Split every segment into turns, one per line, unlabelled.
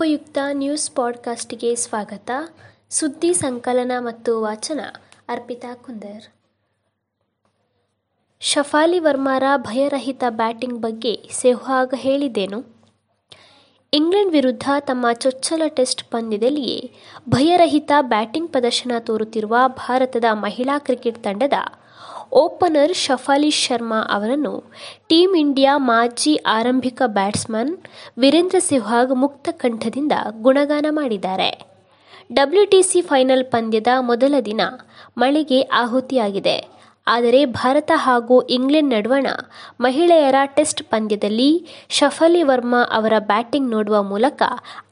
ಉಪಯುಕ್ತ ನ್ಯೂಸ್ ಪಾಡ್ಕಾಸ್ಟ್ಗೆ ಸ್ವಾಗತ. ಸುದ್ದಿ ಸಂಕಲನ ಮತ್ತು ವಾಚನ, ಅರ್ಪಿತಾ ಕುಂದರ್. ಶಫಾಲಿ ವರ್ಮಾರ ಭಯರಹಿತ ಬ್ಯಾಟಿಂಗ್ ಬಗ್ಗೆ ಸೆಹ್ವಾಗ್ ಹೇಳಿದ್ದೇನು? ಇಂಗ್ಲೆಂಡ್ ವಿರುದ್ಧ ತಮ್ಮ ಚೊಚ್ಚಲ ಟೆಸ್ಟ್ ಪಂದ್ಯದಲ್ಲಿಯೇ ಭಯರಹಿತ ಬ್ಯಾಟಿಂಗ್ ಪ್ರದರ್ಶನ ತೋರುತ್ತಿರುವ ಭಾರತದ ಮಹಿಳಾ ಕ್ರಿಕೆಟ್ ತಂಡದ ಓಪನರ್ ಶಫಾಲಿ ಶರ್ಮಾ ಅವರನ್ನು ಟೀಂ ಇಂಡಿಯಾ ಮಾಜಿ ಆರಂಭಿಕ ಬ್ಯಾಟ್ಸ್ಮನ್ ವೀರೇಂದ್ರ ಸೆಹ್ವಾಗ್ ಮುಕ್ತ ಕಂಠದಿಂದ ಗುಣಗಾನ ಮಾಡಿದ್ದಾರೆ. ಡಬ್ಲ್ಯೂಟಿಸಿ ಫೈನಲ್ ಪಂದ್ಯದ ಮೊದಲ ದಿನ ಮಳೆಗೆ ಆಹುತಿಯಾಗಿದೆ. ಆದರೆ ಭಾರತ ಹಾಗೂ ಇಂಗ್ಲೆಂಡ್ ನಡುವಣ ಮಹಿಳೆಯರ ಟೆಸ್ಟ್ ಪಂದ್ಯದಲ್ಲಿ ಶಫಲಿ ವರ್ಮಾ ಅವರ ಬ್ಯಾಟಿಂಗ್ ನೋಡುವ ಮೂಲಕ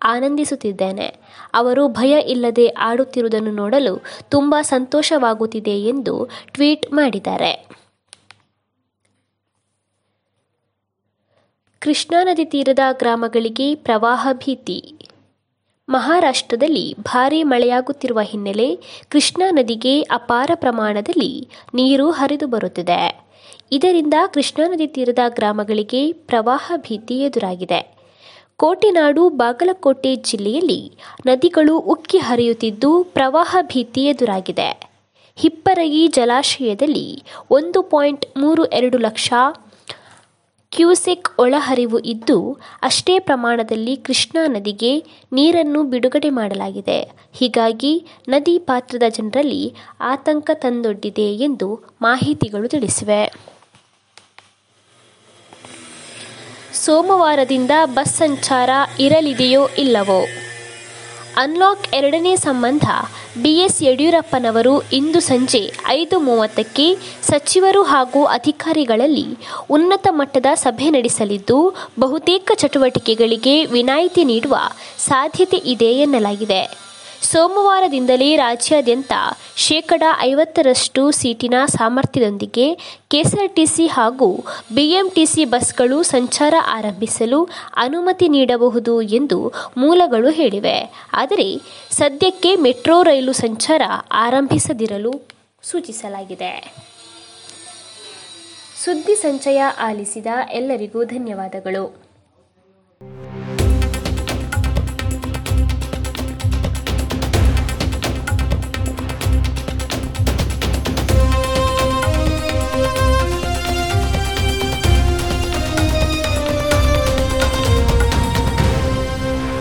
ಆನಂದಿಸುತ್ತಿದ್ದೇನೆ. ಅವರು ಭಯ ಇಲ್ಲದೆ ಆಡುತ್ತಿರುವುದನ್ನು ನೋಡಲು ತುಂಬ ಸಂತೋಷವಾಗುತ್ತಿದೆ ಎಂದು ಟ್ವೀಟ್ ಮಾಡಿದ್ದಾರೆ. ಕೃಷ್ಣಾ ನದಿ ತೀರದ ಗ್ರಾಮಗಳಿಗೆ ಪ್ರವಾಹ ಭೀತಿ. ಮಹಾರಾಷ್ಟ್ರದಲ್ಲಿ ಭಾರೀ ಮಳೆಯಾಗುತ್ತಿರುವ ಹಿನ್ನೆಲೆ ಕೃಷ್ಣಾ ನದಿಗೆ ಅಪಾರ ಪ್ರಮಾಣದಲ್ಲಿ ನೀರು ಹರಿದು ಬರುತ್ತಿದೆ. ಇದರಿಂದ ಕೃಷ್ಣಾ ನದಿ ತೀರದ ಗ್ರಾಮಗಳಿಗೆ ಪ್ರವಾಹ ಭೀತಿ ಎದುರಾಗಿದೆ. ಕೋಟೆನಾಡು, ಬಾಗಲಕೋಟೆ ಜಿಲ್ಲೆಯಲ್ಲಿ ನದಿಗಳು ಉಕ್ಕಿ ಹರಿಯುತ್ತಿದ್ದು ಪ್ರವಾಹ ಭೀತಿ ಎದುರಾಗಿದೆ. ಹಿಪ್ಪರಗಿ ಜಲಾಶಯದಲ್ಲಿ ಒಂದು ಪಾಯಿಂಟ್ ಮೂರು ಎರಡು ಲಕ್ಷ ಕ್ಯೂಸೆಕ್ ಒಳಹರಿವು ಇದ್ದು, ಅಷ್ಟೇ ಪ್ರಮಾಣದಲ್ಲಿ ಕೃಷ್ಣಾ ನದಿಗೆ ನೀರನ್ನು ಬಿಡುಗಡೆ ಮಾಡಲಾಗಿದೆ. ಹೀಗಾಗಿ ನದಿ ಪಾತ್ರದ ಜನರಲ್ಲಿ ಆತಂಕ ತಂದೊಡ್ಡಿದೆ ಎಂದು ಮಾಹಿತಿಗಳು ತಿಳಿಸಿವೆ. ಸೋಮವಾರದಿಂದ ಬಸ್ ಸಂಚಾರ ಇರಲಿದೆಯೋ ಇಲ್ಲವೋ? ಅನ್ಲಾಕ್ ಎರಡನೇ ಸಂಬಂಧ ಬಿಎಸ್ ಯಡಿಯೂರಪ್ಪನವರು ಇಂದು ಸಂಜೆ ಐದು ಮೂವತ್ತಕ್ಕೆ ಸಚಿವರು ಹಾಗೂ ಅಧಿಕಾರಿಗಳಲ್ಲಿ ಉನ್ನತ ಮಟ್ಟದ ಸಭೆ ನಡೆಸಲಿದ್ದು, ಬಹುತೇಕ ಚಟುವಟಿಕೆಗಳಿಗೆ ವಿನಾಯಿತಿ ನೀಡುವ ಸಾಧ್ಯತೆ ಇದೆ ಎನ್ನಲಾಗಿದೆ. ಸೋಮವಾರದಿಂದಲೇ ರಾಜ್ಯಾದ್ಯಂತ ಶೇಕಡ ಐವತ್ತರಷ್ಟು ಸೀಟಿನ ಸಾಮರ್ಥ್ಯದೊಂದಿಗೆ ಕೆಎಸ್ಆರ್ಟಿಸಿ ಹಾಗೂ ಬಿಎಂಟಿಸಿ ಬಸ್ಗಳು ಸಂಚಾರ ಆರಂಭಿಸಲು ಅನುಮತಿ ನೀಡಬಹುದು ಎಂದು ಮೂಲಗಳು ಹೇಳಿವೆ. ಆದರೆ ಸದ್ಯಕ್ಕೆ ಮೆಟ್ರೋ ರೈಲು ಸಂಚಾರ ಆರಂಭಿಸದಿರಲು ಸೂಚಿಸಲಾಗಿದೆ. ಸುದ್ದಿ ಸಂಚಯ ಆಲಿಸಿದ ಎಲ್ಲರಿಗೂ ಧನ್ಯವಾದಗಳು.